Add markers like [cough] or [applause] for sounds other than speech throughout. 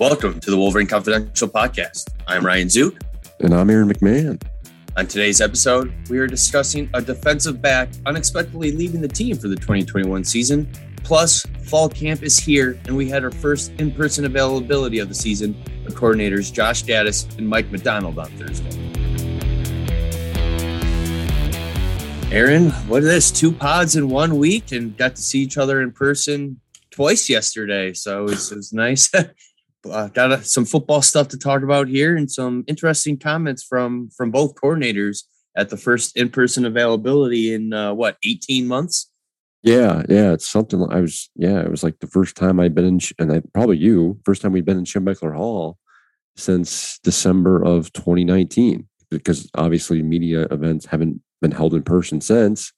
Welcome to the Wolverine Confidential podcast. I'm Ryan Zook. And I'm Aaron McMahon. On today's episode, we are discussing a defensive back unexpectedly leaving the team for the 2021 season. Plus, fall camp is here, and we had our first in person availability of the season with coordinators Josh Gattis and Mike Macdonald on Thursday. Aaron, what is this? Two pods in one week and got to see each other in person twice yesterday. So it was, it was nice. [laughs] uh, got a, some football stuff to talk about here and some interesting comments from from both coordinators at the first in-person availability in uh, what 18 months? Yeah yeah it's something i was yeah it was like the first time i'd been in and I, probably you first time we've been in schembechler hall since december of 2019 because obviously media events haven't been held in person since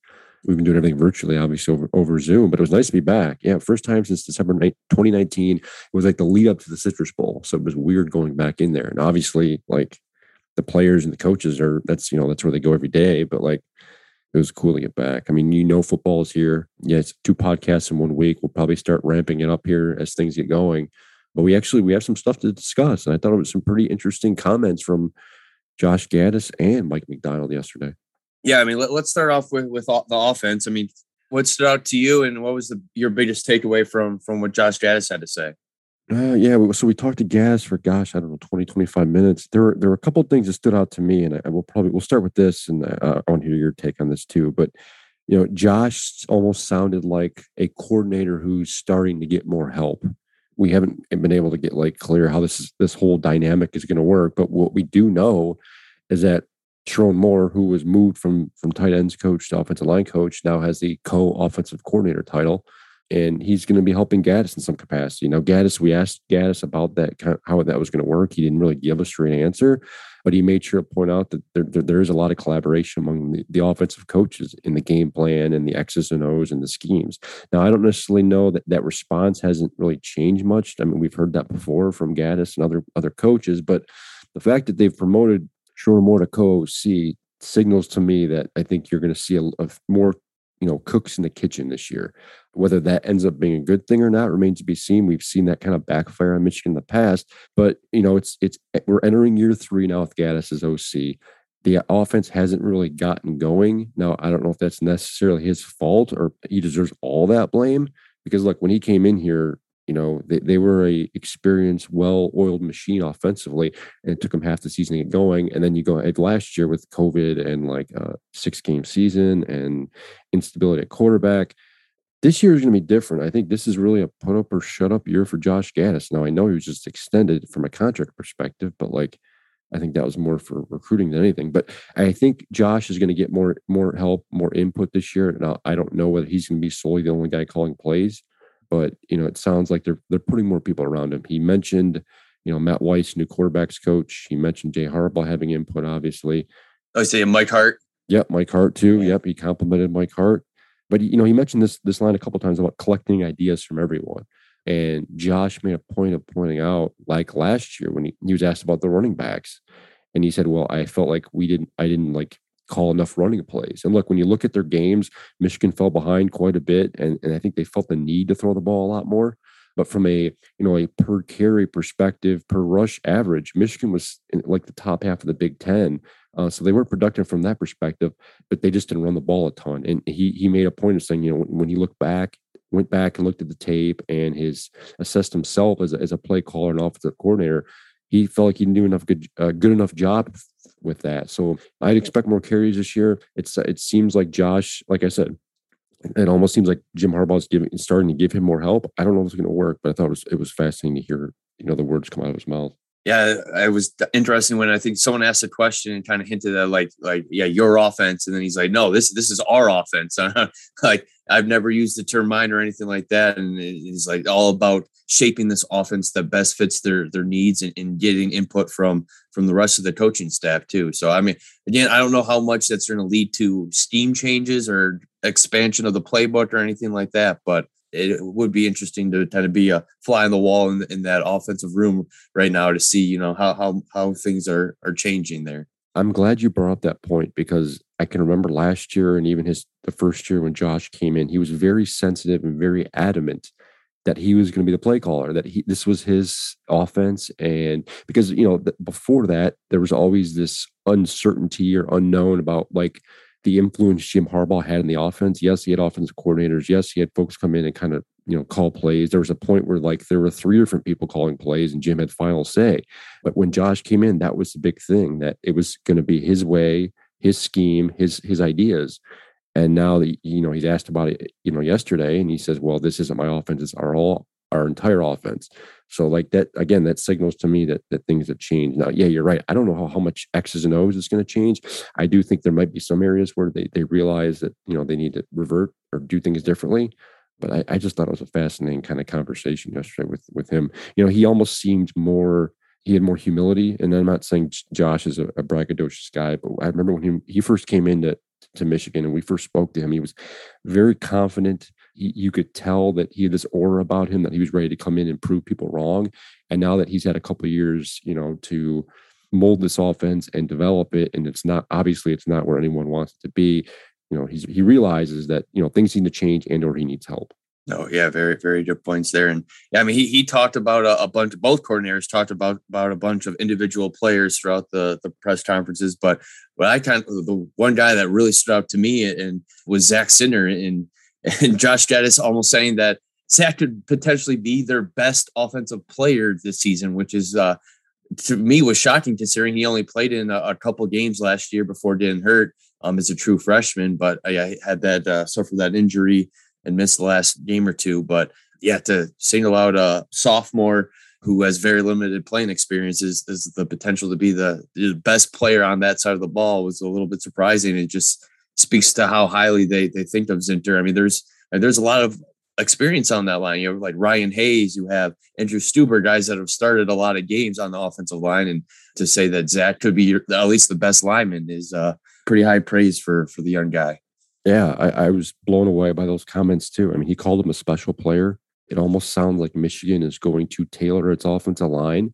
we've been doing everything virtually, obviously over, over Zoom, but it was nice to be back. Yeah, first time since December 2019. It was like the lead up to the Citrus Bowl. So it was weird going back in there. And obviously, like the players and the coaches are, that's, you know, that's where they go every day. But like, it was cool to get back. I mean, you know, football is here. Yeah, it's two podcasts in one week. We'll probably start ramping it up here as things get going. But we actually we have some stuff to discuss, and I thought it was some pretty interesting comments from Josh Gattis and Mike Macdonald yesterday. Yeah, I mean, let, us start off with with the offense. I mean, what stood out to you, and what was the your biggest takeaway from from what Josh Gattis had to say? Uh, yeah, so we talked to Gattis for gosh, I don't know, 20, 25 minutes. There were there were a couple things that stood out to me, and I, I will probably we'll start with this, and uh, I want to hear your take on this too. But you know, Josh almost sounded like a coordinator who's starting to get more help. We haven't been able to get like clear how this is, this whole dynamic is going to work, but what we do know is that Sherrone Moore, who was moved from from tight ends coach to offensive line coach, now has the co-offensive coordinator title, and he's going to be helping Gattis in some capacity. Now, Gattis, we asked Gattis about that, how that was going to work. He didn't really give a straight answer, but he made sure to point out that there, there, there is a lot of collaboration among the, the, offensive coaches in the game plan and the X's and O's and the schemes. Now, I don't necessarily know that that response hasn't really changed much. I mean, we've heard that before from Gattis and other other coaches, but the fact that they've promoted Sherrone Moore to co-OC signals to me that I think you're going to see a, a, more, you know, cooks in the kitchen this year. Whether that ends up being a good thing or not remains to be seen. We've seen that kind of backfire on Michigan in the past, but you know, it's it's eh, we're entering year three now with Gattis as OC. The offense hasn't really gotten going. Now, I don't know if that's necessarily his fault or he deserves all that blame because, look, when he came in here, you know, they, they were a experienced, well-oiled machine offensively, and it took them half the season to get going. And then you go ahead last year with COVID and like a six-game season and instability at quarterback. This year is going to be different. I think this is really a put up or shut up year for Josh Gattis. Now I know he was just extended from a contract perspective, but like I think that was more for recruiting than anything. But I think Josh is going to get more more help, more input this year. Now I don't know whether he's going to be solely the only guy calling plays but you know, it sounds like they're they're putting more people around him. He mentioned, you know, Matt Weiss, new quarterbacks coach. He mentioned Jay Harbaugh having input, obviously. Oh, I say Mike Hart. Yep, Mike Hart too. Yep, he complimented Mike Hart. But you know, he mentioned this this line a couple times about collecting ideas from everyone. And Josh made a point of pointing out, like last year when he, he was asked about the running backs, and he said, "Well, I felt like we didn't, I didn't like call enough running plays. And look, when you look at their games, Michigan fell behind quite a bit, and, and I think they felt the need to throw the ball a lot more. But from a you know a per carry perspective, per rush average, Michigan was in like the top half of the Big Ten, uh, so they weren't productive from that perspective. But they just didn't run the ball a ton. And he he made a point of saying, you know, when, when he looked back, went back and looked at the tape, and his assessed himself as a, as a play caller and offensive coordinator, he felt like he didn't do enough good uh, good enough job with that. So I'd expect more carries this year. It's it seems like Josh, like I said, it almost seems like Jim Harbaugh's giving starting to give him more help. I don't know if it's going to work, but I thought it was it was fascinating to hear you know the words come out of his mouth. Yeah, it was interesting when I think someone asked a question and kind of hinted at like like yeah your offense, and then he's like no this this is our offense. [laughs] like I've never used the term mine or anything like that, and he's like all about shaping this offense that best fits their their needs and, and, getting input from from the rest of the coaching staff too. So I mean, again, I don't know how much that's going to lead to scheme changes or expansion of the playbook or anything like that, but it would be interesting to kind of be a fly on the wall in, in that offensive room right now to see you know how how how things are are changing there. I'm glad you brought up that point because I can remember last year and even his the first year when Josh came in, he was very sensitive and very adamant that he was going to be the play caller, that he this was his offense, and because you know before that there was always this uncertainty or unknown about like the influence Jim Harbaugh had in the offense. Yes, he had offensive coordinators. Yes, he had folks come in and kind of you know call plays. There was a point where like there were three different people calling plays, and Jim had final say. But when Josh came in, that was the big thing that it was going to be his way, his scheme, his his ideas. And now that you know he's asked about it, you know, yesterday, and he says, "Well, this isn't my offense; it's our all our entire offense." So, like that again, that signals to me that that things have changed. Now, yeah, you're right. I don't know how, how much X's and O's is going to change. I do think there might be some areas where they they realize that you know they need to revert or do things differently. But I, I just thought it was a fascinating kind of conversation yesterday with with him. You know, he almost seemed more he had more humility. And I'm not saying Josh is a, a braggadocious guy, but I remember when he, he first came into to Michigan and we first spoke to him, he was very confident. He, you could tell that he had this aura about him that he was ready to come in and prove people wrong. And now that he's had a couple years, you know, to mold this offense and develop it, and it's not obviously it's not where anyone wants it to be. You know, he's he realizes that you know things need to change and or he needs help. No, yeah, very, very good points there. And yeah, I mean, he he talked about a, a, bunch. Both coordinators talked about about a bunch of individual players throughout the the press conferences. But what I kind of the one guy that really stood out to me and was Zak Zinter and and Josh Gattis almost saying that Zak could potentially be their best offensive player this season, which is uh, to me was shocking considering he only played in a, a couple games last year before getting hurt um, as a true freshman. But I, I had that uh, suffered that injury and missed the last game or two. But yeah, to single out a sophomore who has very limited playing experience is, is the potential to be the, the best player on that side of the ball was a little bit surprising. It just speaks to how highly they they think of Zinter. I mean, there's there's a lot of experience on that line. You have like Ryan Hayes, you have Andrew Stueber, guys that have started a lot of games on the offensive line, and to say that Zak could be at least the best lineman is uh, pretty high praise for for the young guy. Yeah, I, I, was blown away by those comments too. I mean, he called him a special player. It almost sounds like Michigan is going to tailor its offensive line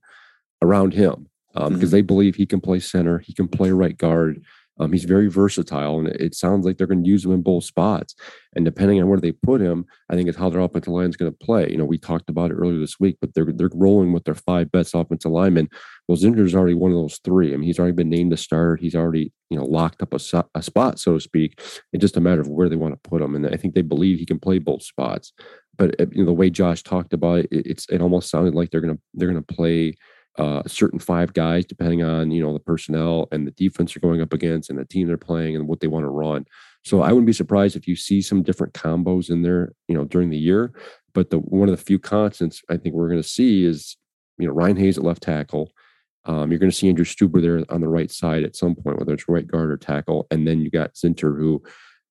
around him um, mm-hmm. because they believe he can play center, he can play right guard. Um, he's very versatile, and it sounds like they're going to use him in both spots. And depending on where they put him, I think it's how their offensive line is going to play. You know, we talked about it earlier this week, but they're they're rolling with their five best offensive linemen. Well, Zinter's already one of those three. I mean, he's already been named a starter. He's already you know locked up a, a spot, so to speak. It's just a matter of where they want to put him, and I think they believe he can play both spots. But uh, you know, the way Josh talked about it, it's it almost sounded like they're gonna they're gonna play uh, certain five guys, depending on you know the personnel and the defense they're going up against and the team they're playing and what they want to run. So I wouldn't be surprised if you see some different combos in there, you know, during the year. But the one of the few constants I think we're going to see is, you know, Ryan Hayes at left tackle. Um, you're going to see Andrew Stueber there on the right side at some point, whether it's right guard or tackle, and then you got Zinter, who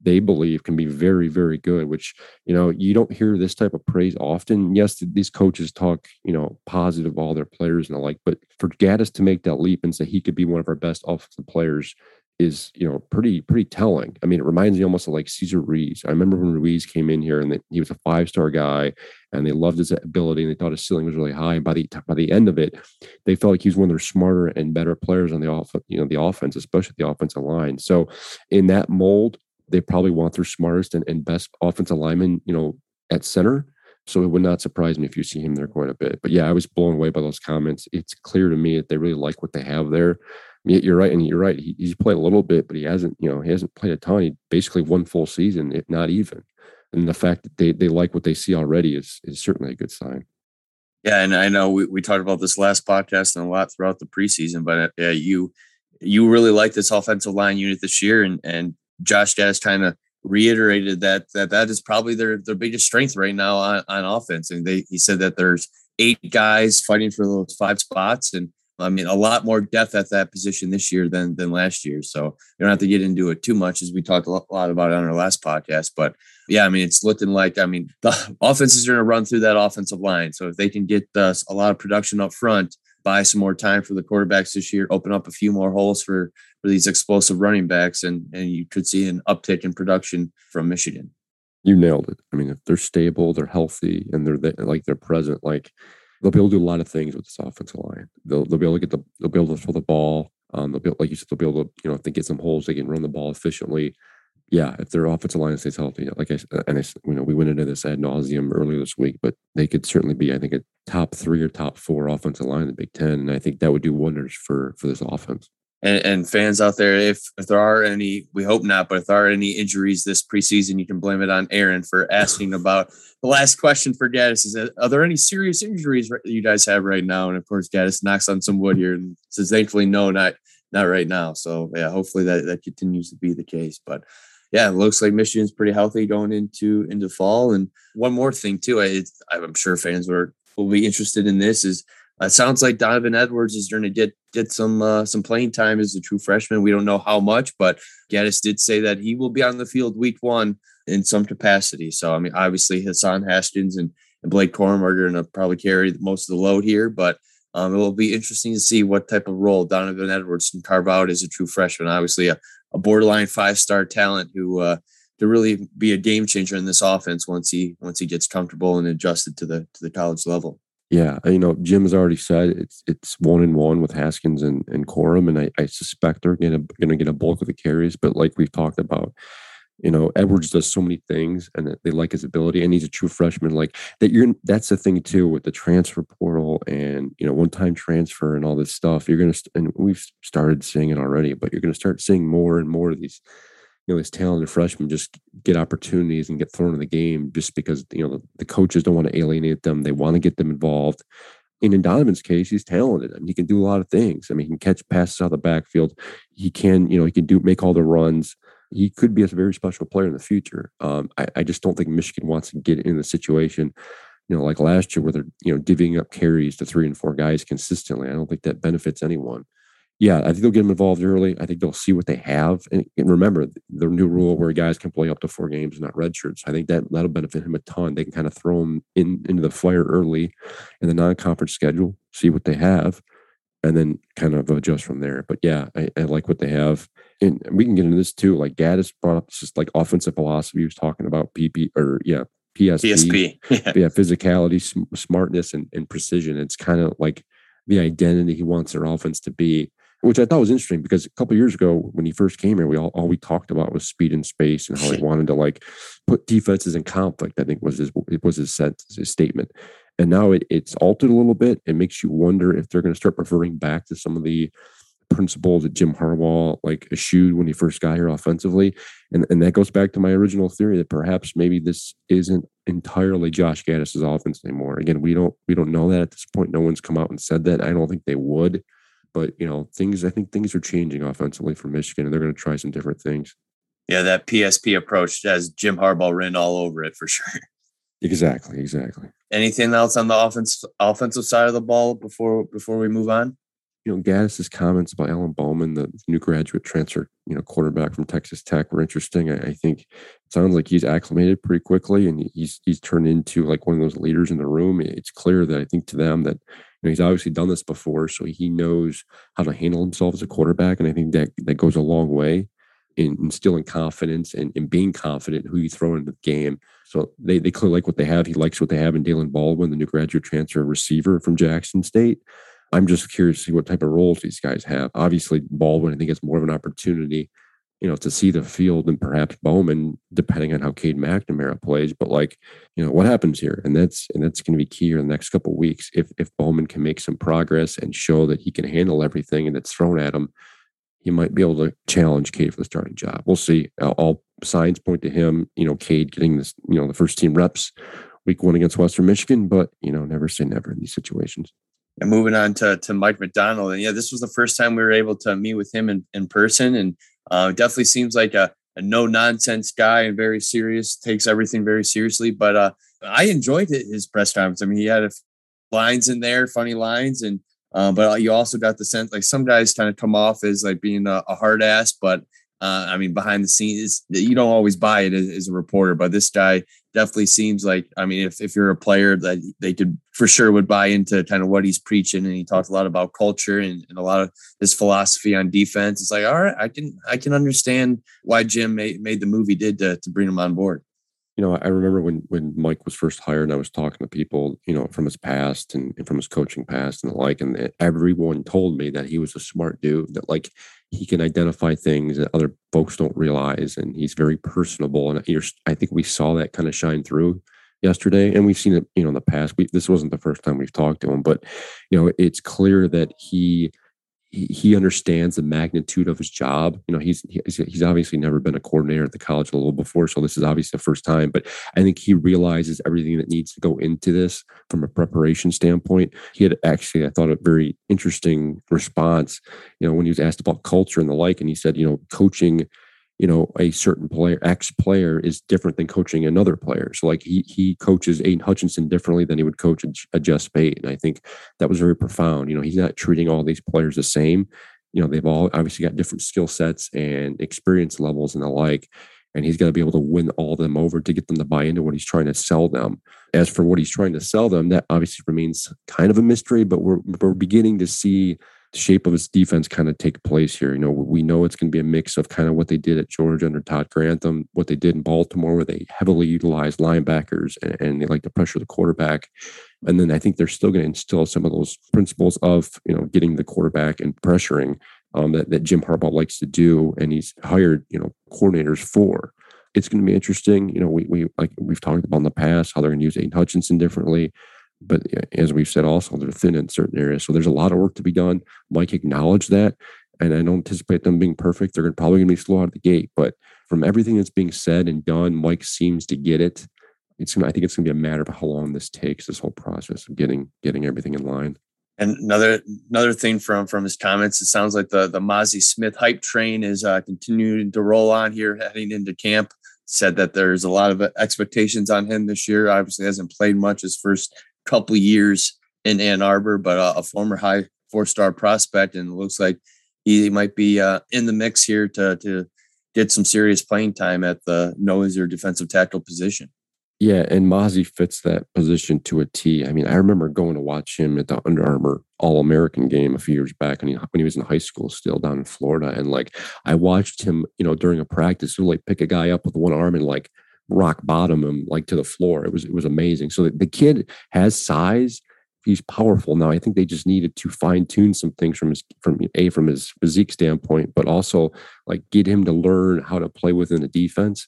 they believe can be very, very good, which, you know, you don't hear this type of praise often. Yes, these coaches talk, you know, positive all their players and the like, but for gattis to make that leap and say he could be one of our best offensive players is, you know, pretty, pretty telling. I mean, it reminds me almost of like Cesar Ruiz. I remember when Ruiz came in here and they, he was a five star guy and they loved his ability and they thought his ceiling was really high. And by the, by the end of it, they felt like he was one of their smarter and better players on the off, you know, the offense, especially the offensive line. So in that mold, they probably want their smartest and, and best offensive lineman, you know, at center. So it would not surprise me if you see him there quite a bit. But yeah, I was blown away by those comments. It's clear to me that they really like what they have there. You're right, and you're right. He, he's played a little bit, but he hasn't, you know, he hasn't played a ton. He basically one full season, if not even. And the fact that they they like what they see already is is certainly a good sign. Yeah, and I know we, we talked about this last podcast and a lot throughout the preseason, but uh, yeah, you you really like this offensive line unit this year, and and Josh Gattis kind of reiterated that that that is probably their their biggest strength right now on, on offense. And they he said that there's eight guys fighting for those five spots, and I mean a lot more depth at that position this year than than last year. So you don't have to get into it too much, as we talked a lot about on our last podcast. But yeah, I mean it's looking like I mean [laughs] the offenses are going to run through that offensive line. So if they can get uh, a lot of production up front, buy some more time for the quarterbacks this year, open up a few more holes for for these explosive running backs, and and you could see an uptick in production from Michigan. You nailed it. I mean, if they're stable, they're healthy, and they're like they're present, like they'll be able to do a lot of things with this offensive line. They'll they'll be able to get the they'll be able to throw the ball. Um, they'll be like you said, they'll be able to you know if they get some holes, they can run the ball efficiently. Yeah, if their offensive line stays healthy, like I uh, and I, you know, we went into this ad nauseum earlier this week, but they could certainly be, I think, a top three or top four offensive line in the Big Ten, and I think that would do wonders for for this offense. And, and, fans out there, if if there are any, we hope not, but if there are any injuries this preseason, you can blame it on Aaron for asking about the last question for Gattis is: uh, Are there any serious injuries you guys have right now? And of course, Gattis knocks on some wood here and says, "Thankfully, no, not not right now." So yeah, hopefully that that continues to be the case, but yeah, it looks like Michigan's pretty healthy going into into fall. And one more thing too, I, I'm sure fans are will be interested in this is it sounds like Donovan Edwards is going to get get some uh, some playing time as a true freshman. We don't know how much, but Gattis did say that he will be on the field week one in some capacity. So I mean, obviously Hassan Haskins and, and Blake Corum are going to probably carry most of the load here, but um, it will be interesting to see what type of role Donovan Edwards can carve out as a true freshman. Obviously, a, a borderline five star talent who uh, to really be a game changer in this offense once he once he gets comfortable and adjusted to the to the college level. Yeah, you know, Jim has already said it's it's one and one with Haskins and and Corum, and I, I suspect they're gonna gonna get a bulk of the carries. But like we've talked about, you know, Edwards does so many things, and they like his ability, and he's a true freshman. Like that, you're that's the thing too with the transfer portal and you know one time transfer and all this stuff. You're gonna and we've started seeing it already, but you're gonna start seeing more and more of these you know, these talented freshmen just get opportunities and get thrown in the game just because, you know, the, the coaches don't want to alienate them. They want to get them involved. And in Donovan's case, he's talented. I mean, he can do a lot of things. I mean, he can catch passes out of the backfield. He can, you know, he can do make all the runs. He could be a very special player in the future. Um, I, I just don't think Michigan wants to get in the situation, you know, like last year where they're, you know, divvying up carries to three and four guys consistently. I don't think that benefits anyone yeah, I think they'll get them involved early. I think they'll see what they have. And, and, remember the new rule where guys can play up to four games, not red shirts. I think that that'll benefit him a ton. They can kind of throw him in into the fire early in the non-conference schedule, see what they have, and then kind of adjust from there. But yeah, I, I like what they have. And we can get into this too. Like Gattis brought up just like offensive philosophy. He was talking about PP or yeah, PSP. PSP. [laughs] yeah. yeah, physicality, smartness, and, and precision. It's kind of like the identity he wants their offense to be which I thought was interesting because a couple years ago when he first came here, we all, all we talked about was speed and space and how he wanted to like put defenses in conflict. I think was his it was his sense his statement, and now it, it's altered a little bit. It makes you wonder if they're going to start reverting back to some of the principles that Jim Harbaugh like eschewed when he first got here offensively, and and that goes back to my original theory that perhaps maybe this isn't entirely Josh Gattis's offense anymore. Again, we don't we don't know that at this point. No one's come out and said that. I don't think they would. But you know, things I think things are changing offensively for Michigan, and they're going to try some different things. Yeah, that PSP approach has Jim Harbaugh written all over it for sure. Exactly, exactly. Anything else on the offense offensive side of the ball before before we move on? You know, Gattis's comments about Alan Bowman, the new graduate transfer, you know, quarterback from Texas Tech, were interesting. I, I think it sounds like he's acclimated pretty quickly, and he's he's turned into like one of those leaders in the room. It's clear that I think to them that know, he's obviously done this before, so he knows how to handle himself as a quarterback, and I think that that goes a long way in instilling confidence and, and being confident who you throw into the game. So they they clearly like what they have. He likes what they have in Daylen Baldwin, the new graduate transfer receiver from Jackson State. I'm just curious to see what type of roles these guys have. Obviously, Baldwin, I think, has more of an opportunity you know, to see the field and perhaps Bowman, depending on how Cade McNamara plays. But like, you know, what happens here? And that's and that's going to be key here in the next couple weeks. If if Bowman can make some progress and show that he can handle everything and it's thrown at him, he might be able to challenge Cade for the starting job. We'll see. All signs point to him, you know, Cade getting this, you know, the first team reps week one against Western Michigan, but you know, never say never in these situations. And moving on to, to Mike Macdonald. And yeah, this was the first time we were able to meet with him in, in person. And uh, definitely seems like a, a no nonsense guy and very serious, takes everything very seriously. But uh, I enjoyed his press conference. I mean, he had lines in there, funny lines, and uh, but you also got the sense like some guys kind of come off as like being a, a hard ass, but uh, I mean, behind the scenes, you don't always buy it as, as, a reporter, but this guy definitely seems like, I mean, if, if you're a player that they could for sure would buy into kind of what he's preaching. And he talked a lot about culture and, and a lot of his philosophy on defense. It's like, all right, I can, I can understand why Jim made, made the movie did to, to bring him on board. You know, I remember when when Mike was first hired, and I was talking to people, you know, from his past and, and, from his coaching past and the like, and everyone told me that he was a smart dude, that like he can identify things that other folks don't realize, and he's very personable. And I think we saw that kind of shine through yesterday, and we've seen it, you know, in the past. We, this wasn't the first time we've talked to him, but you know, it's clear that he he understands the magnitude of his job. You know, he's he's obviously never been a coordinator at the college level before, so this is obviously the first time. But I think he realizes everything that needs to go into this from a preparation standpoint. He had actually, I thought, a very interesting response. You know, when he was asked about culture and the like, and he said, you know, coaching you know a certain player x player is different than coaching another player. So like he he coaches aidan Hutchinson differently than he would coach a, a Jess Speight and I think that was very profound. You know he's not treating all these players the same. You know they've all obviously got different skill sets and experience levels and the like and he's got to be able to win all of them over to get them to buy into what he's trying to sell them. As for what he's trying to sell them that obviously remains kind of a mystery but we're, we're beginning to see the shape of its defense kind of take place here. You know, we know it's going to be a mix of kind of what they did at Georgia under Todd Grantham, what they did in Baltimore, where they heavily utilized linebackers and, and they like to pressure the quarterback. And then I think they're still going to instill some of those principles of, you know, getting the quarterback and pressuring um, that, that Jim Harbaugh likes to do. And he's hired, you know, coordinators for. It's going to be interesting. You know, we, we like we've talked about in the past how they're going to use Aidan Hutchinson differently. But as we've said, also they're thin in certain areas. So there's a lot of work to be done. Mike acknowledged that. And I don't anticipate them being perfect. They're probably going to be slow out of the gate. But from everything that's being said and done, Mike seems to get it. It's gonna, I think it's going to be a matter of how long this takes, this whole process of getting getting everything in line. And another another thing from from his comments, it sounds like the the Mazi Smith hype train is uh, continuing to roll on here, heading into camp. Said that there's a lot of expectations on him this year. Obviously, hasn't played much his first couple years in Ann Arbor, but uh, a former high four star prospect, and looks like he might be uh, in the mix here to to get some serious playing time at the nose or defensive tackle position. Yeah, and Mazi fits that position to a T. I mean, I remember going to watch him at the Under Armour All American game a few years back when he when he was in high school, still down in Florida, and like I watched him, you know, during a practice, really pick a guy up with one arm and like rock bottom him like to the floor. It was it was amazing. So the, the kid has size. He's powerful now. I think they just needed to fine tune some things from his from a from his physique standpoint, but also like get him to learn how to play within the defense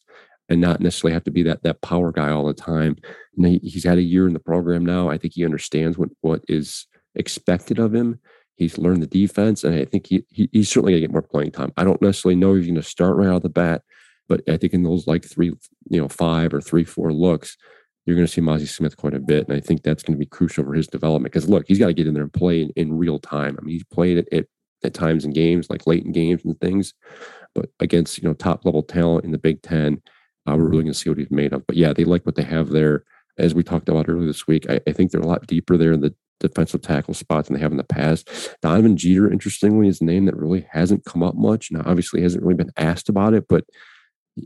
and not necessarily have to be that that power guy all the time. And he, he's had a year in the program now. I think he understands what what is expected of him. He's learned the defense, and I think he, he he's certainly gonna get more playing time. I don't necessarily know he's gonna start right out of the bat, but I think in those like three, you know, five or three, four looks, you're going to see Mazi Smith quite a bit. And I think that's going to be crucial for his development. Because look, he's got to get in there and play in, in real time. I mean, he's played it at, at times in games, like late in games and things, but against, you know, top level talent in the Big Ten, uh, we're really going to see what he's made of. But yeah, they like what they have there. As we talked about earlier this week, I, I think they're a lot deeper there in the defensive tackle spots than they have in the past. Donovan Jeter, interestingly, is a name that really hasn't come up much. Now, obviously, hasn't really been asked about it, but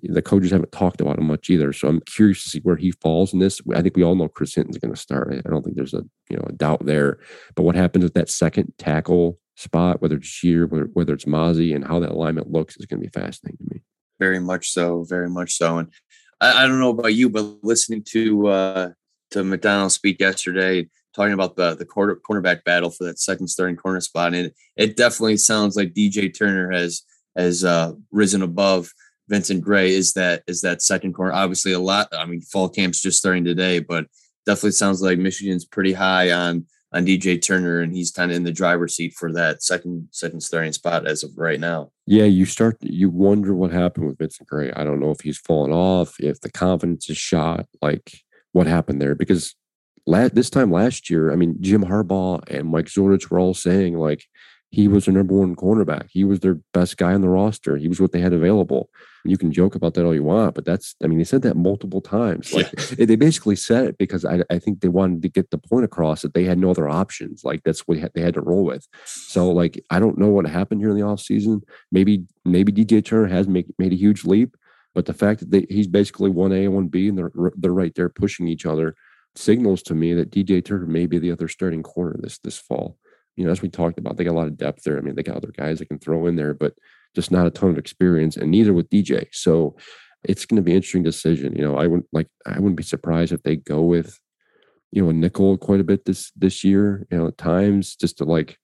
the coaches haven't talked about him much either. So I'm curious to see where he falls in this. I think we all know Chris Hinton's going to start. I don't think there's a you know a doubt there. But what happens with that second tackle spot, whether it's Sheer, whether, whether it's Mazi, and how that alignment looks is going to be fascinating to me. Very much so. Very much so. And I, I don't know about you, but listening to uh, to Macdonald speak yesterday, talking about the the quarter, cornerback battle for that second starting corner spot, and it, it definitely sounds like DJ Turner has has uh, risen above Vincent Gray is that is that second corner. Obviously, a lot. I mean, fall camp's just starting today, but definitely sounds like Michigan's pretty high on on DJ Turner, and he's kind of in the driver's seat for that second second starting spot as of right now. Yeah, you start you wonder what happened with Vincent Gray. I don't know if he's fallen off, if the confidence is shot, like what happened there. Because this time last year, I mean, Jim Harbaugh and Mike Zordich were all saying like he was their number one cornerback. He was their best guy on the roster. He was what they had available. You can joke about that all you want, but that's, I mean, they said that multiple times. Like yeah. they basically said it because I, I think they wanted to get the point across that they had no other options. Like that's what they had to roll with. So like, I don't know what happened here in the off season. Maybe, maybe DJ Turner has make, made a huge leap, but the fact that they, he's basically one A and one B and they're, they're right there pushing each other signals to me that DJ Turner may be the other starting corner this, this fall you know, as we talked about, they got a lot of depth there. I mean, they got other guys they can throw in there, but just not a ton of experience, and neither with DJ. So it's going to be an interesting decision. You know, I wouldn't like I wouldn't be surprised if they go with you know a nickel quite a bit this this year. You know, at times just to like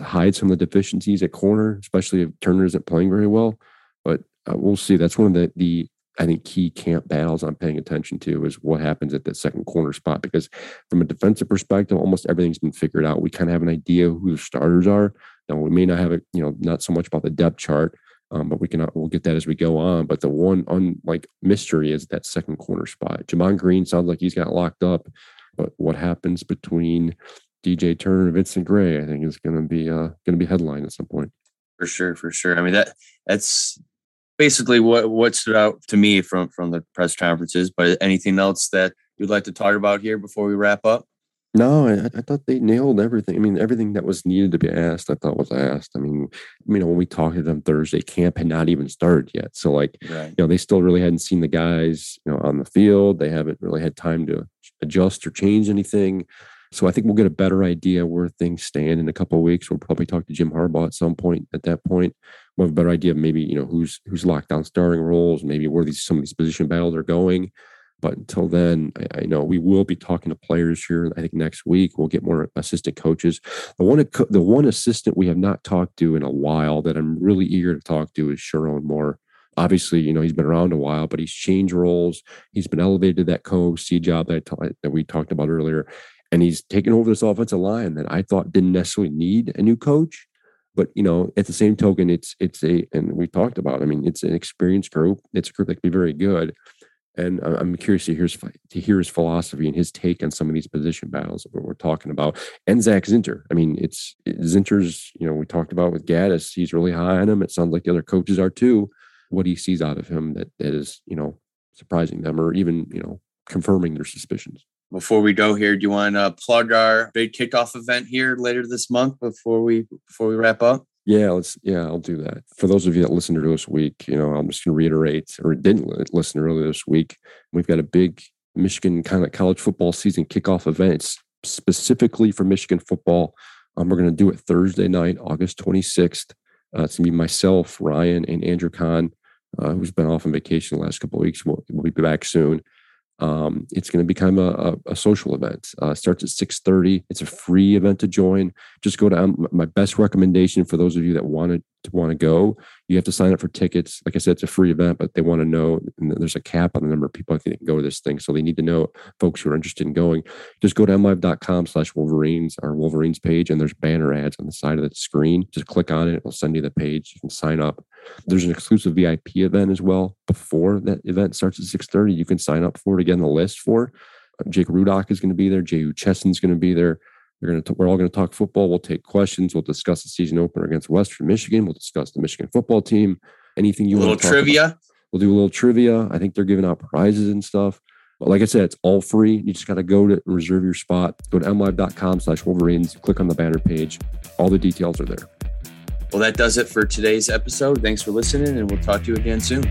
hide some of the deficiencies at corner, especially if Turner isn't playing very well. But uh, we'll see. That's one of the the I think key camp battles I'm paying attention to is what happens at that second corner spot because from a defensive perspective, almost everything's been figured out. We kind of have an idea who the starters are. Now we may not have it, you know, not so much about the depth chart, um, but we can uh, we'll get that as we go on. But the one unlike mystery is that second corner spot. Jamon Green sounds like he's got locked up, but what happens between DJ Turner and Vincent Gray, I think is going to be uh, going to be headline at some point. For sure, for sure. I mean that that's basically what what stood out to me from from the press conferences. But anything else that you'd like to talk about here before we wrap up? No, I, I, thought they nailed everything. I mean, everything that was needed to be asked, I thought was asked. I mean, you know, when we talked to them Thursday, camp had not even started yet. So, like, right. you know, they still really hadn't seen the guys, you know, on the field. They haven't really had time to adjust or change anything. So, I think we'll get a better idea where things stand in a couple of weeks. We'll probably talk to Jim Harbaugh at some point. At that point, we'll have a better idea of maybe you know who's who's locked down starting roles, maybe where these some of these position battles are going. But until then, I, I, know we will be talking to players here. I think next week we'll get more assistant coaches. The one the one assistant we have not talked to in a while that I'm really eager to talk to is Sherrone Moore. Obviously, you know he's been around a while, but he's changed roles. He's been elevated to that co-C job that that we talked about earlier, and he's taken over this offensive line that I thought didn't necessarily need a new coach. But you know, at the same token, it's it's a and we talked about. I mean, it's an experienced group. It's a group that can be very good and I'm curious to hear his, to hear his philosophy and his take on some of these position battles that we're talking about. And Zak Zinter. I mean, it's Zinter's. You know, we talked about with Gattis. He's really high on him. It sounds like the other coaches are too. What he sees out of him that that is, you know, surprising them or even you know confirming their suspicions. Before we go here, do you want to plug our big kickoff event here later this month before we before we wrap up? Yeah, let's. Yeah, I'll do that. For those of you that listened to this week, you know, I'm just going to reiterate, or didn't listen earlier this week. We've got a big Michigan kind of college football season kickoff event specifically for Michigan football. Um, we're going to do it Thursday night, August 26th. Uh, it's going to be myself, Ryan, and Andrew Kahn, uh, who's been off on vacation the last couple of weeks. We'll, we'll be back soon. Um, it's going to become a, a, a social event. Uh, starts at 6.30. It's a free event to join. Just go to um, my best recommendation for those of you that wanted to want to go. You have to sign up for tickets. Like I said, it's a free event, but they want to know there's a cap on the number of people that can go to this thing. So they need to know folks who are interested in going. Just go to mlive.com slash Wolverines, our Wolverines page, and there's banner ads on the side of the screen. Just click on it. It'll send you the page. You can sign up. There's an exclusive VIP event as well before that event starts at 6.30. You can sign up for it. Again, the list for Jake Rudock is going to be there. Jehu Chesson's going to be there. We're going to we're all going to talk football. We'll take questions. We'll discuss the season opener against Western Michigan. We'll discuss the Michigan football team. Anything you a want to trivia. About. Trivia we'll do a little trivia. I think they're giving out prizes and stuff. But like I said, it's all free. You just got to go to reserve your spot. Go to mlive.com slash Wolverines. Click on the banner page. All the details are there. Well, that does it for today's episode. Thanks for listening, and we'll talk to you again soon.